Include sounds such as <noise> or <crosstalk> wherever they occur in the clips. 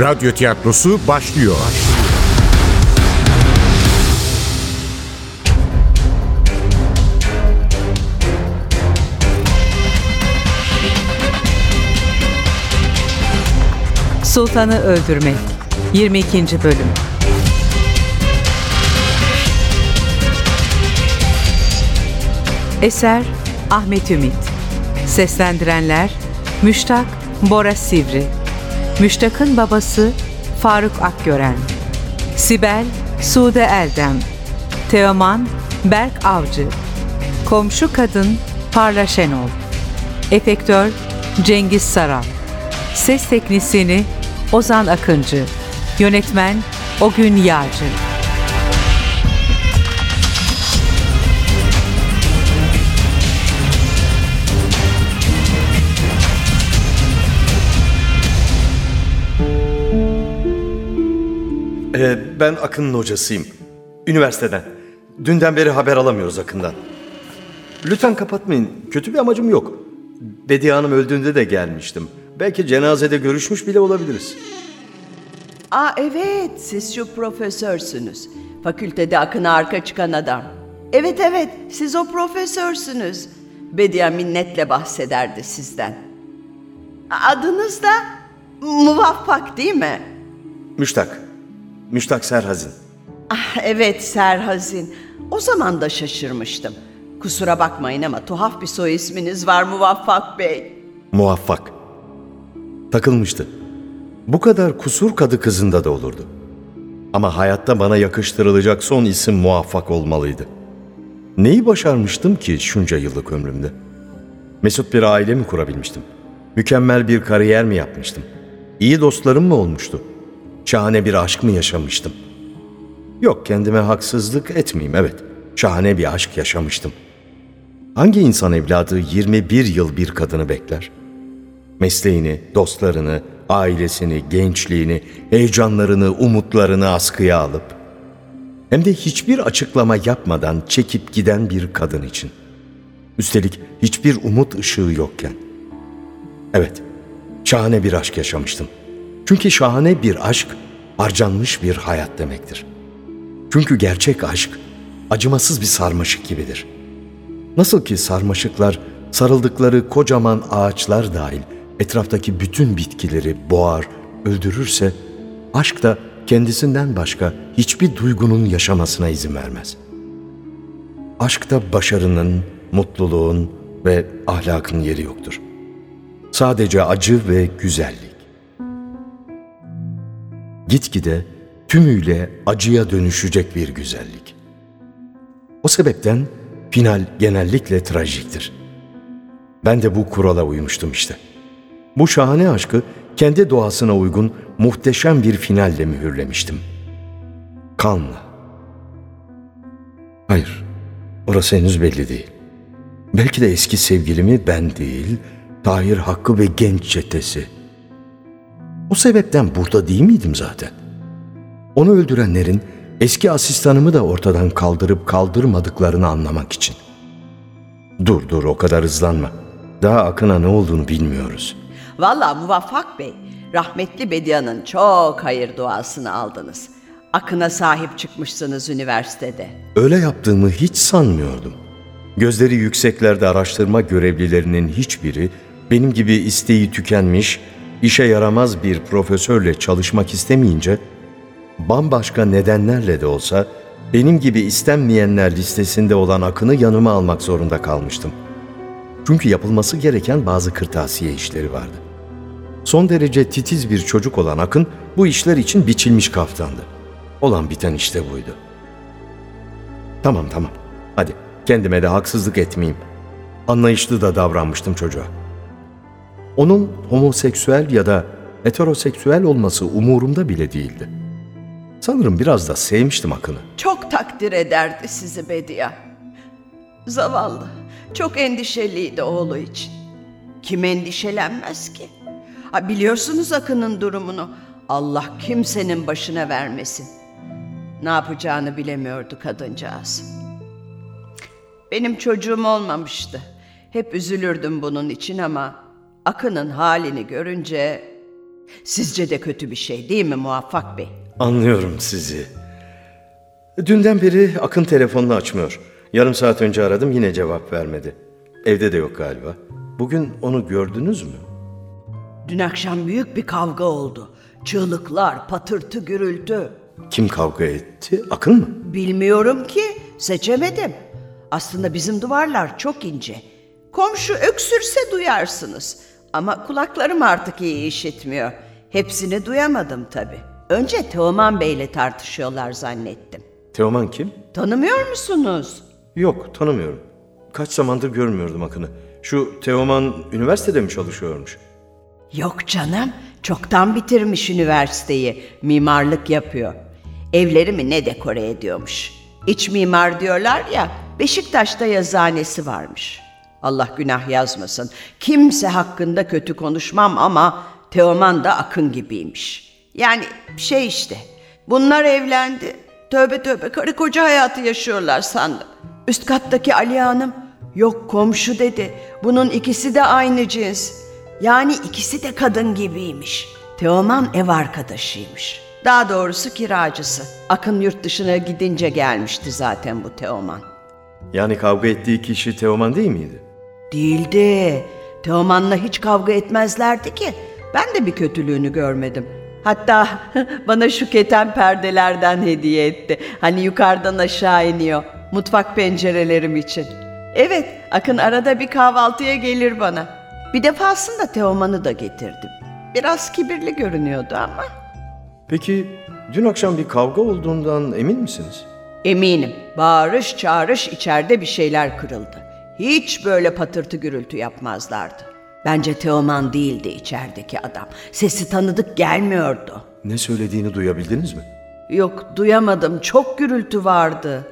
Radyo tiyatrosu başlıyor. Sultanı Öldürmek 22. Bölüm Eser Ahmet Ümit Seslendirenler Müştak Bora Sivri Müştak'ın babası Faruk Akgören Sibel Sude Eldem Teoman Berk Avcı Komşu Kadın Parla Şenol Efektör Cengiz Saral Ses Teknisini Ozan Akıncı Yönetmen Ogün Yağcı ben Akın'ın hocasıyım. Üniversiteden. Dünden beri haber alamıyoruz Akın'dan. Lütfen kapatmayın. Kötü bir amacım yok. Bediye Hanım öldüğünde de gelmiştim. Belki cenazede görüşmüş bile olabiliriz. Aa evet, siz şu profesörsünüz. Fakültede akına arka çıkan adam. Evet evet, siz o profesörsünüz. Bediye minnetle bahsederdi sizden. Adınız da Muvaffak değil mi? Müştak. Müştak Serhazin. Ah, evet Serhazin. O zaman da şaşırmıştım. Kusura bakmayın ama tuhaf bir soy isminiz var Muvaffak Bey. Muvaffak. Takılmıştı. Bu kadar kusur kadı kızında da olurdu. Ama hayatta bana yakıştırılacak son isim muvaffak olmalıydı. Neyi başarmıştım ki şunca yıllık ömrümde? Mesut bir aile mi kurabilmiştim? Mükemmel bir kariyer mi yapmıştım? İyi dostlarım mı olmuştu? Şahane bir aşk mı yaşamıştım? Yok kendime haksızlık etmeyeyim evet. Şahane bir aşk yaşamıştım. Hangi insan evladı 21 yıl bir kadını bekler? Mesleğini, dostlarını, ailesini, gençliğini, heyecanlarını, umutlarını askıya alıp hem de hiçbir açıklama yapmadan çekip giden bir kadın için. Üstelik hiçbir umut ışığı yokken. Evet, şahane bir aşk yaşamıştım. Çünkü şahane bir aşk harcanmış bir hayat demektir. Çünkü gerçek aşk acımasız bir sarmaşık gibidir. Nasıl ki sarmaşıklar sarıldıkları kocaman ağaçlar dahil etraftaki bütün bitkileri boğar, öldürürse aşk da kendisinden başka hiçbir duygunun yaşamasına izin vermez. Aşkta başarının, mutluluğun ve ahlakın yeri yoktur. Sadece acı ve güzellik. Gitgide tümüyle acıya dönüşecek bir güzellik. O sebepten final genellikle trajiktir. Ben de bu kurala uymuştum işte. Bu şahane aşkı kendi doğasına uygun muhteşem bir finalle mühürlemiştim. Kanla. Hayır, orası henüz belli değil. Belki de eski sevgilimi ben değil, Tahir Hakkı ve genç çetesi. O sebepten burada değil miydim zaten? Onu öldürenlerin eski asistanımı da ortadan kaldırıp kaldırmadıklarını anlamak için. Dur dur o kadar hızlanma. Daha Akın'a ne olduğunu bilmiyoruz. Vallahi Muvaffak Bey, rahmetli Bedia'nın çok hayır duasını aldınız. Akına sahip çıkmışsınız üniversitede. Öyle yaptığımı hiç sanmıyordum. Gözleri yükseklerde araştırma görevlilerinin hiçbiri benim gibi isteği tükenmiş, işe yaramaz bir profesörle çalışmak istemeyince bambaşka nedenlerle de olsa benim gibi istenmeyenler listesinde olan Akın'ı yanıma almak zorunda kalmıştım. Çünkü yapılması gereken bazı kırtasiye işleri vardı. Son derece titiz bir çocuk olan Akın bu işler için biçilmiş kaftandı. Olan biten işte buydu. Tamam tamam. Hadi kendime de haksızlık etmeyeyim. Anlayışlı da davranmıştım çocuğa. Onun homoseksüel ya da heteroseksüel olması umurumda bile değildi. Sanırım biraz da sevmiştim Akın'ı. Çok takdir ederdi sizi Bedia. Zavallı, çok endişeliydi oğlu için. Kim endişelenmez ki? Ha, biliyorsunuz Akın'ın durumunu. Allah kimsenin başına vermesin. Ne yapacağını bilemiyordu kadıncağız. Benim çocuğum olmamıştı. Hep üzülürdüm bunun için ama Akın'ın halini görünce Sizce de kötü bir şey değil mi Muvaffak Bey? Anlıyorum sizi. Dünden beri Akın telefonunu açmıyor. Yarım saat önce aradım yine cevap vermedi. Evde de yok galiba. Bugün onu gördünüz mü? Dün akşam büyük bir kavga oldu. Çığlıklar, patırtı, gürültü. Kim kavga etti? Akın mı? Bilmiyorum ki, seçemedim. Aslında bizim duvarlar çok ince. Komşu öksürse duyarsınız. Ama kulaklarım artık iyi işitmiyor. Hepsini duyamadım tabii. Önce Teoman Bey'le tartışıyorlar zannettim. Teoman kim? Tanımıyor musunuz? Yok tanımıyorum. Kaç zamandır görmüyordum Akın'ı. Şu Teoman üniversitede mi çalışıyormuş? Yok canım, çoktan bitirmiş üniversiteyi. Mimarlık yapıyor. Evleri mi ne dekore ediyormuş. İç mimar diyorlar ya, Beşiktaş'ta yazanesi varmış. Allah günah yazmasın. Kimse hakkında kötü konuşmam ama Teoman da Akın gibiymiş. Yani şey işte, bunlar evlendi. Tövbe tövbe karı koca hayatı yaşıyorlar sandım. Üst kattaki Ali Hanım, yok komşu dedi. Bunun ikisi de aynı cins. Yani ikisi de kadın gibiymiş. Teoman ev arkadaşıymış. Daha doğrusu kiracısı. Akın yurt dışına gidince gelmişti zaten bu Teoman. Yani kavga ettiği kişi Teoman değil miydi? Değildi. Teoman'la hiç kavga etmezlerdi ki. Ben de bir kötülüğünü görmedim. Hatta <laughs> bana şu keten perdelerden hediye etti. Hani yukarıdan aşağı iniyor. Mutfak pencerelerim için. Evet, Akın arada bir kahvaltıya gelir bana. Bir defasında Teoman'ı da getirdim. Biraz kibirli görünüyordu ama. Peki dün akşam bir kavga olduğundan emin misiniz? Eminim bağırış çağırış içeride bir şeyler kırıldı. Hiç böyle patırtı gürültü yapmazlardı. Bence Teoman değildi içerideki adam. Sesi tanıdık gelmiyordu. Ne söylediğini duyabildiniz mi? Yok duyamadım çok gürültü vardı.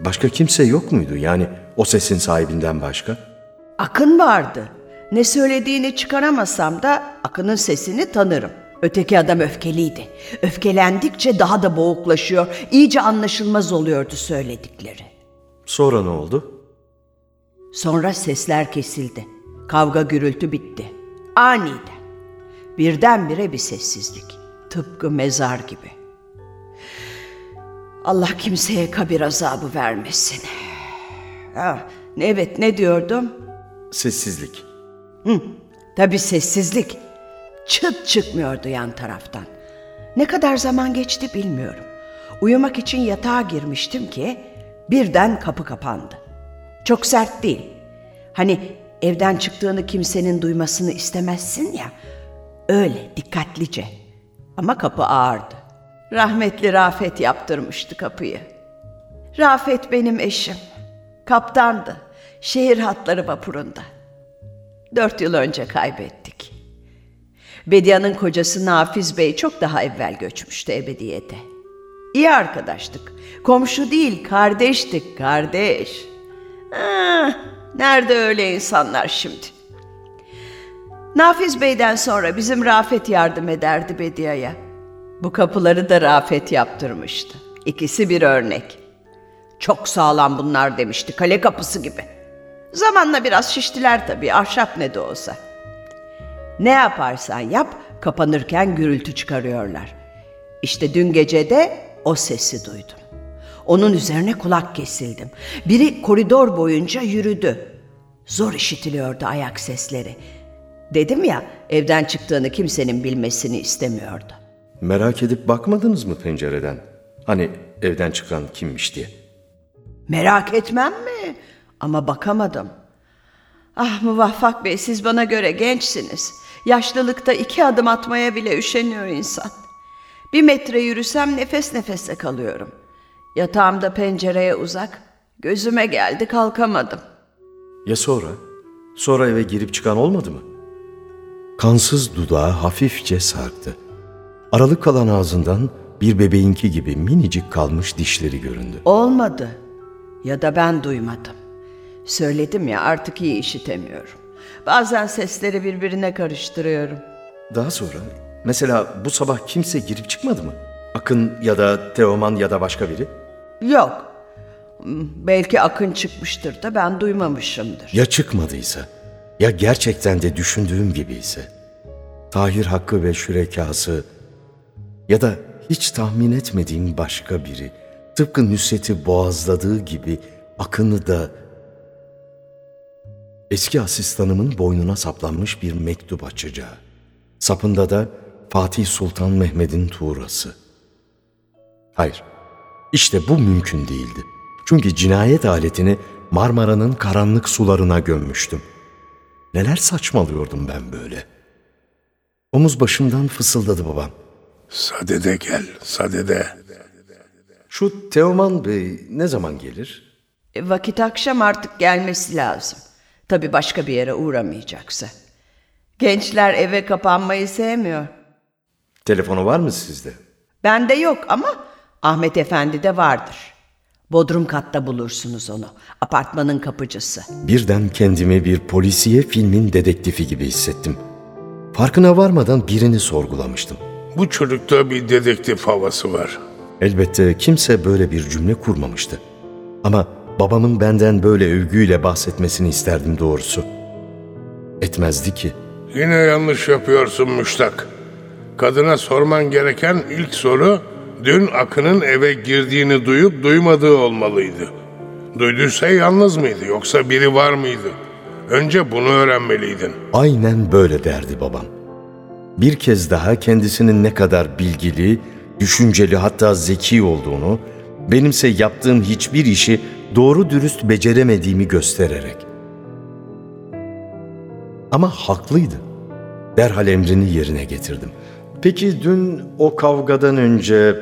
Başka kimse yok muydu yani o sesin sahibinden başka? Akın vardı. Ne söylediğini çıkaramasam da Akın'ın sesini tanırım. Öteki adam öfkeliydi. Öfkelendikçe daha da boğuklaşıyor, iyice anlaşılmaz oluyordu söyledikleri. Sonra ne oldu? Sonra sesler kesildi. Kavga gürültü bitti. Aniden. Birdenbire bir sessizlik. Tıpkı mezar gibi. Allah kimseye kabir azabı vermesin. Ha, evet ne diyordum? Sessizlik. Tabii sessizlik. Çıt çıkmıyordu yan taraftan. Ne kadar zaman geçti bilmiyorum. Uyumak için yatağa girmiştim ki birden kapı kapandı. Çok sert değil. Hani evden çıktığını kimsenin duymasını istemezsin ya. Öyle dikkatlice. Ama kapı ağırdı. Rahmetli Rafet yaptırmıştı kapıyı. Rafet benim eşim. Kaptandı. Şehir hatları vapurunda. Dört yıl önce kaybettik. Bedia'nın kocası Nafiz Bey çok daha evvel göçmüştü ebediyete. İyi arkadaştık. Komşu değil, kardeştik, kardeş. Ah, nerede öyle insanlar şimdi? Nafiz Bey'den sonra bizim Rafet yardım ederdi Bedia'ya. Bu kapıları da Rafet yaptırmıştı. İkisi bir örnek. Çok sağlam bunlar demişti, kale kapısı gibi. Zamanla biraz şiştiler tabii, ahşap ne de olsa. Ne yaparsan yap, kapanırken gürültü çıkarıyorlar. İşte dün gece de o sesi duydum. Onun üzerine kulak kesildim. Biri koridor boyunca yürüdü. Zor işitiliyordu ayak sesleri. Dedim ya, evden çıktığını kimsenin bilmesini istemiyordu. Merak edip bakmadınız mı pencereden? Hani evden çıkan kimmiş diye. Merak etmem mi? Ama bakamadım. Ah Muvaffak Bey siz bana göre gençsiniz. Yaşlılıkta iki adım atmaya bile üşeniyor insan. Bir metre yürüsem nefes nefese kalıyorum. Yatağımda pencereye uzak. Gözüme geldi kalkamadım. Ya sonra? Sonra eve girip çıkan olmadı mı? Kansız dudağı hafifçe sarktı. Aralık kalan ağzından bir bebeğinki gibi minicik kalmış dişleri göründü. Olmadı. Ya da ben duymadım. Söyledim ya artık iyi işitemiyorum. Bazen sesleri birbirine karıştırıyorum. Daha sonra mesela bu sabah kimse girip çıkmadı mı? Akın ya da Teoman ya da başka biri? Yok. Belki akın çıkmıştır da ben duymamışımdır. Ya çıkmadıysa? Ya gerçekten de düşündüğüm gibi ise? Tahir Hakkı ve şürekası ya da hiç tahmin etmediğim başka biri tıpkı Nusret'i boğazladığı gibi Akın'ı da eski asistanımın boynuna saplanmış bir mektup açacağı. Sapında da Fatih Sultan Mehmet'in tuğrası. Hayır, işte bu mümkün değildi. Çünkü cinayet aletini Marmara'nın karanlık sularına gömmüştüm. Neler saçmalıyordum ben böyle? Omuz başımdan fısıldadı babam. Sadede gel, sadede. Şu Teoman Bey ne zaman gelir? E, vakit akşam artık gelmesi lazım. Tabii başka bir yere uğramayacaksa. Gençler eve kapanmayı sevmiyor. Telefonu var mı sizde? Bende yok ama Ahmet Efendi'de vardır. Bodrum katta bulursunuz onu. Apartmanın kapıcısı. Birden kendimi bir polisiye filmin dedektifi gibi hissettim. Farkına varmadan birini sorgulamıştım. Bu çocukta bir dedektif havası var. Elbette kimse böyle bir cümle kurmamıştı. Ama babamın benden böyle övgüyle bahsetmesini isterdim doğrusu. Etmezdi ki. Yine yanlış yapıyorsun Müştak. Kadına sorman gereken ilk soru dün Akın'ın eve girdiğini duyup duymadığı olmalıydı. Duyduysa yalnız mıydı yoksa biri var mıydı? Önce bunu öğrenmeliydin. Aynen böyle derdi babam. Bir kez daha kendisinin ne kadar bilgili, düşünceli hatta zeki olduğunu, benimse yaptığım hiçbir işi doğru dürüst beceremediğimi göstererek. Ama haklıydı. Derhal emrini yerine getirdim. Peki dün o kavgadan önce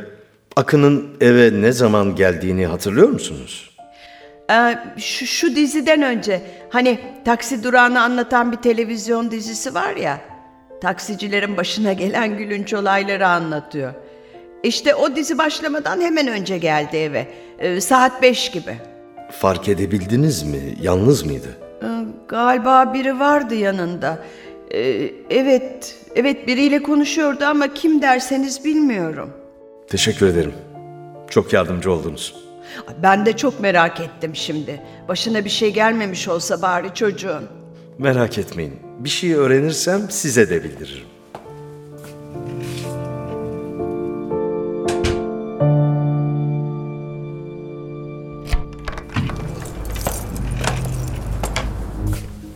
Akın'ın eve ne zaman geldiğini hatırlıyor musunuz? Ee, şu, şu diziden önce hani taksi durağını anlatan bir televizyon dizisi var ya. Taksicilerin başına gelen gülünç olayları anlatıyor. İşte o dizi başlamadan hemen önce geldi eve. Ee, saat beş gibi. Fark edebildiniz mi? Yalnız mıydı? Ee, galiba biri vardı yanında. Ee, evet, evet biriyle konuşuyordu ama kim derseniz bilmiyorum. Teşekkür ederim. Çok yardımcı oldunuz. Ben de çok merak ettim şimdi. Başına bir şey gelmemiş olsa bari çocuğun. Merak etmeyin. Bir şey öğrenirsem size de bildiririm.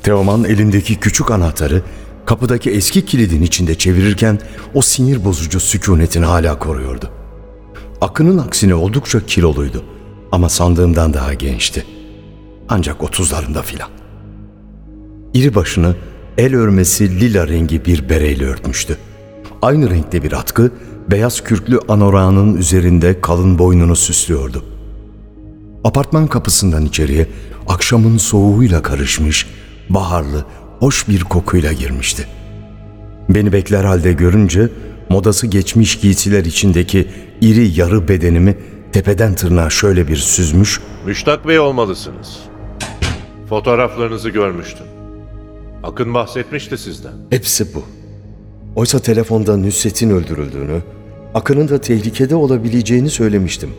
Teoman elindeki küçük anahtarı kapıdaki eski kilidin içinde çevirirken o sinir bozucu sükunetini hala koruyordu. Akın'ın aksine oldukça kiloluydu ama sandığımdan daha gençti. Ancak otuzlarında filan. İri başını el örmesi lila rengi bir bereyle örtmüştü. Aynı renkte bir atkı beyaz kürklü anorağının üzerinde kalın boynunu süslüyordu. Apartman kapısından içeriye akşamın soğuğuyla karışmış, baharlı, hoş bir kokuyla girmişti. Beni bekler halde görünce modası geçmiş giysiler içindeki iri yarı bedenimi tepeden tırnağa şöyle bir süzmüş, Müştak Bey olmalısınız. Fotoğraflarınızı görmüştüm. Akın bahsetmişti sizden. Hepsi bu. Oysa telefonda Nusret'in öldürüldüğünü, Akın'ın da tehlikede olabileceğini söylemiştim.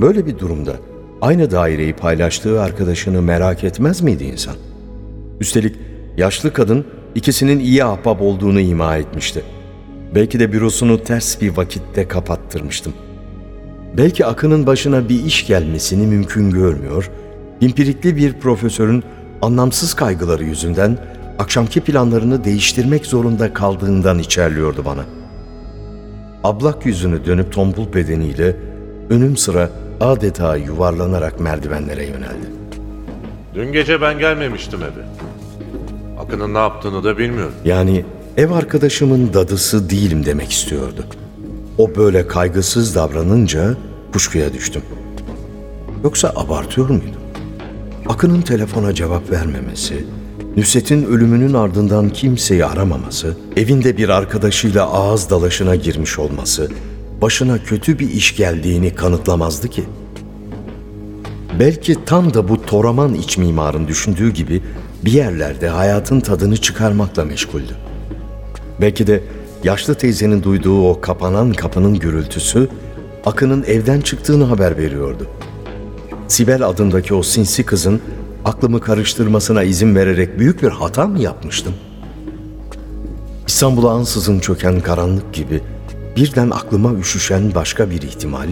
Böyle bir durumda aynı daireyi paylaştığı arkadaşını merak etmez miydi insan? Üstelik yaşlı kadın ikisinin iyi ahbap olduğunu ima etmişti. Belki de bürosunu ters bir vakitte kapattırmıştım. Belki Akın'ın başına bir iş gelmesini mümkün görmüyor, pimpirikli bir profesörün anlamsız kaygıları yüzünden akşamki planlarını değiştirmek zorunda kaldığından içerliyordu bana. Ablak yüzünü dönüp tombul bedeniyle önüm sıra adeta yuvarlanarak merdivenlere yöneldi. Dün gece ben gelmemiştim eve. Akın'ın ne yaptığını da bilmiyorum. Yani ev arkadaşımın dadısı değilim demek istiyordu. O böyle kaygısız davranınca kuşkuya düştüm. Yoksa abartıyor muydu? Akın'ın telefona cevap vermemesi, Nusret'in ölümünün ardından kimseyi aramaması, evinde bir arkadaşıyla ağız dalaşına girmiş olması, başına kötü bir iş geldiğini kanıtlamazdı ki. Belki tam da bu toraman iç mimarın düşündüğü gibi bir yerlerde hayatın tadını çıkarmakla meşguldü. Belki de yaşlı teyzenin duyduğu o kapanan kapının gürültüsü Akın'ın evden çıktığını haber veriyordu. Sibel adındaki o sinsi kızın aklımı karıştırmasına izin vererek büyük bir hata mı yapmıştım? İstanbul'a ansızın çöken karanlık gibi birden aklıma üşüşen başka bir ihtimal,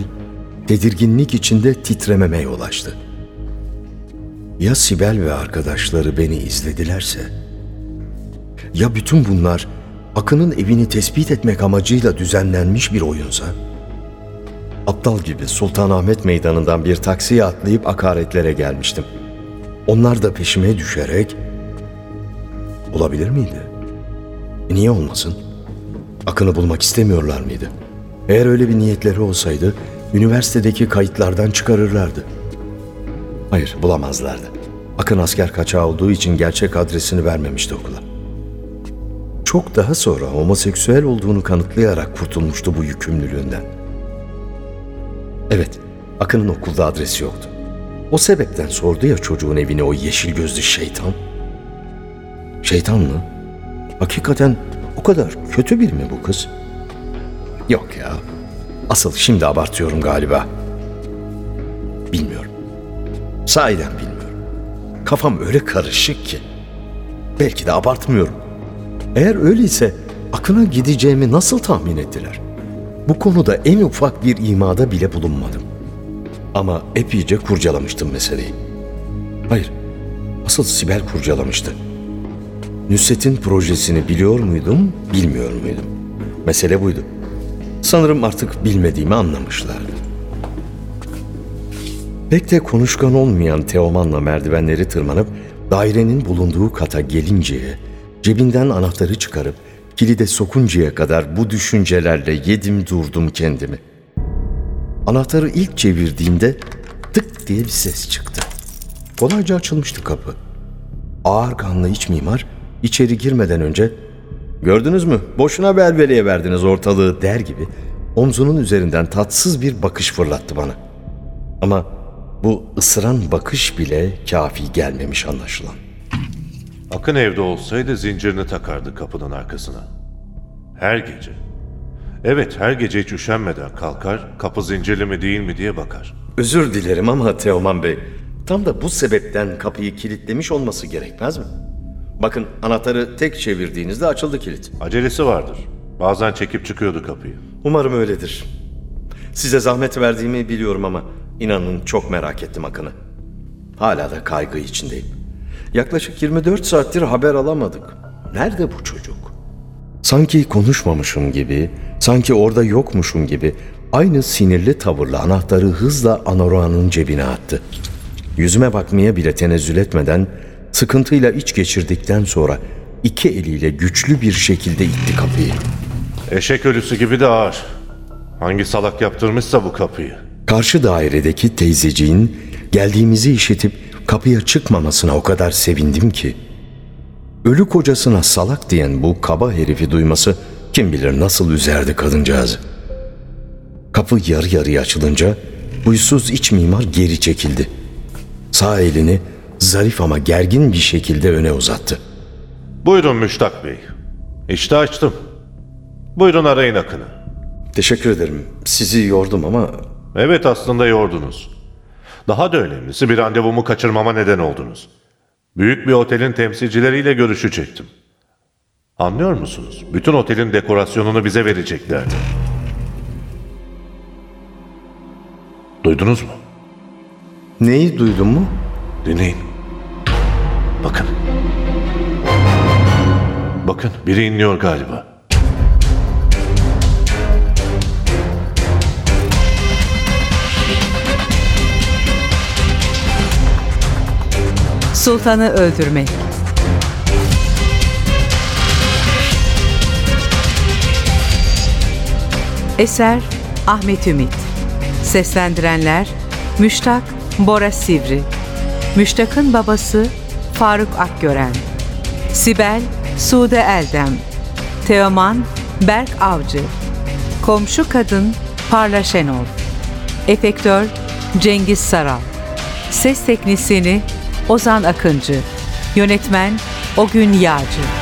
tedirginlik içinde titrememe yol açtı. Ya Sibel ve arkadaşları beni izledilerse? Ya bütün bunlar Akın'ın evini tespit etmek amacıyla düzenlenmiş bir oyunsa? Aptal gibi Sultanahmet Meydanı'ndan bir taksiye atlayıp akaretlere gelmiştim. Onlar da peşime düşerek... Olabilir miydi? Niye olmasın? Akın'ı bulmak istemiyorlar mıydı? Eğer öyle bir niyetleri olsaydı, üniversitedeki kayıtlardan çıkarırlardı. Hayır, bulamazlardı. Akın asker kaçağı olduğu için gerçek adresini vermemişti okula. Çok daha sonra homoseksüel olduğunu kanıtlayarak kurtulmuştu bu yükümlülüğünden. Evet, Akın'ın okulda adresi yoktu. O sebepten sordu ya çocuğun evini o yeşil gözlü şeytan. Şeytan mı? Hakikaten o kadar kötü biri mi bu kız? Yok ya. Asıl şimdi abartıyorum galiba. Bilmiyorum. Sahiden bilmiyorum. Kafam öyle karışık ki. Belki de abartmıyorum. Eğer öyleyse Akın'a gideceğimi nasıl tahmin ettiler? Bu konuda en ufak bir imada bile bulunmadım. Ama epeyce kurcalamıştım meseleyi. Hayır, asıl Sibel kurcalamıştı. Nusret'in projesini biliyor muydum, bilmiyor muydum? Mesele buydu. Sanırım artık bilmediğimi anlamışlardı. Pek de konuşkan olmayan Teoman'la merdivenleri tırmanıp dairenin bulunduğu kata gelinceye, cebinden anahtarı çıkarıp kilide sokuncaya kadar bu düşüncelerle yedim durdum kendimi. Anahtarı ilk çevirdiğimde tık diye bir ses çıktı. Kolayca açılmıştı kapı. Ağır kanlı iç mimar içeri girmeden önce ''Gördünüz mü? Boşuna belveleye verdiniz ortalığı.'' der gibi omzunun üzerinden tatsız bir bakış fırlattı bana. Ama bu ısıran bakış bile kafi gelmemiş anlaşılan. Akın evde olsaydı zincirini takardı kapının arkasına. Her gece. Evet her gece hiç üşenmeden kalkar, kapı zincirli mi değil mi diye bakar. Özür dilerim ama Teoman Bey, tam da bu sebepten kapıyı kilitlemiş olması gerekmez mi? Bakın anahtarı tek çevirdiğinizde açıldı kilit. Acelesi vardır. Bazen çekip çıkıyordu kapıyı. Umarım öyledir. Size zahmet verdiğimi biliyorum ama inanın çok merak ettim Akın'ı. Hala da kaygı içindeyim. Yaklaşık 24 saattir haber alamadık. Nerede bu çocuk? Sanki konuşmamışım gibi, sanki orada yokmuşum gibi aynı sinirli tavırla anahtarı hızla Anorua'nın cebine attı. Yüzüme bakmaya bile tenezzül etmeden sıkıntıyla iç geçirdikten sonra iki eliyle güçlü bir şekilde itti kapıyı. Eşek ölüsü gibi de ağır. Hangi salak yaptırmışsa bu kapıyı. Karşı dairedeki teyzeciğin geldiğimizi işitip kapıya çıkmamasına o kadar sevindim ki. Ölü kocasına salak diyen bu kaba herifi duyması kim bilir nasıl üzerdi kadıncağızı. Kapı yarı yarıya açılınca huysuz iç mimar geri çekildi. Sağ elini zarif ama gergin bir şekilde öne uzattı. Buyurun Müştak Bey. İşte açtım. Buyurun arayın Akın'ı. Teşekkür ederim. Sizi yordum ama Evet aslında yordunuz. Daha da önemlisi bir randevumu kaçırmama neden oldunuz. Büyük bir otelin temsilcileriyle görüşecektim. Anlıyor musunuz? Bütün otelin dekorasyonunu bize vereceklerdi. Duydunuz mu? neyi duydun mu? Dinleyin. Bakın. Bakın biri inliyor galiba. Sultanı öldürmek. Eser Ahmet Ümit Seslendirenler Müştak Bora Sivri Müştak'ın babası Faruk Akgören Sibel Sude Eldem Teoman Berk Avcı Komşu Kadın Parla Şenol Efektör Cengiz Saral Ses Teknisini Ozan Akıncı Yönetmen Ogün Yağcı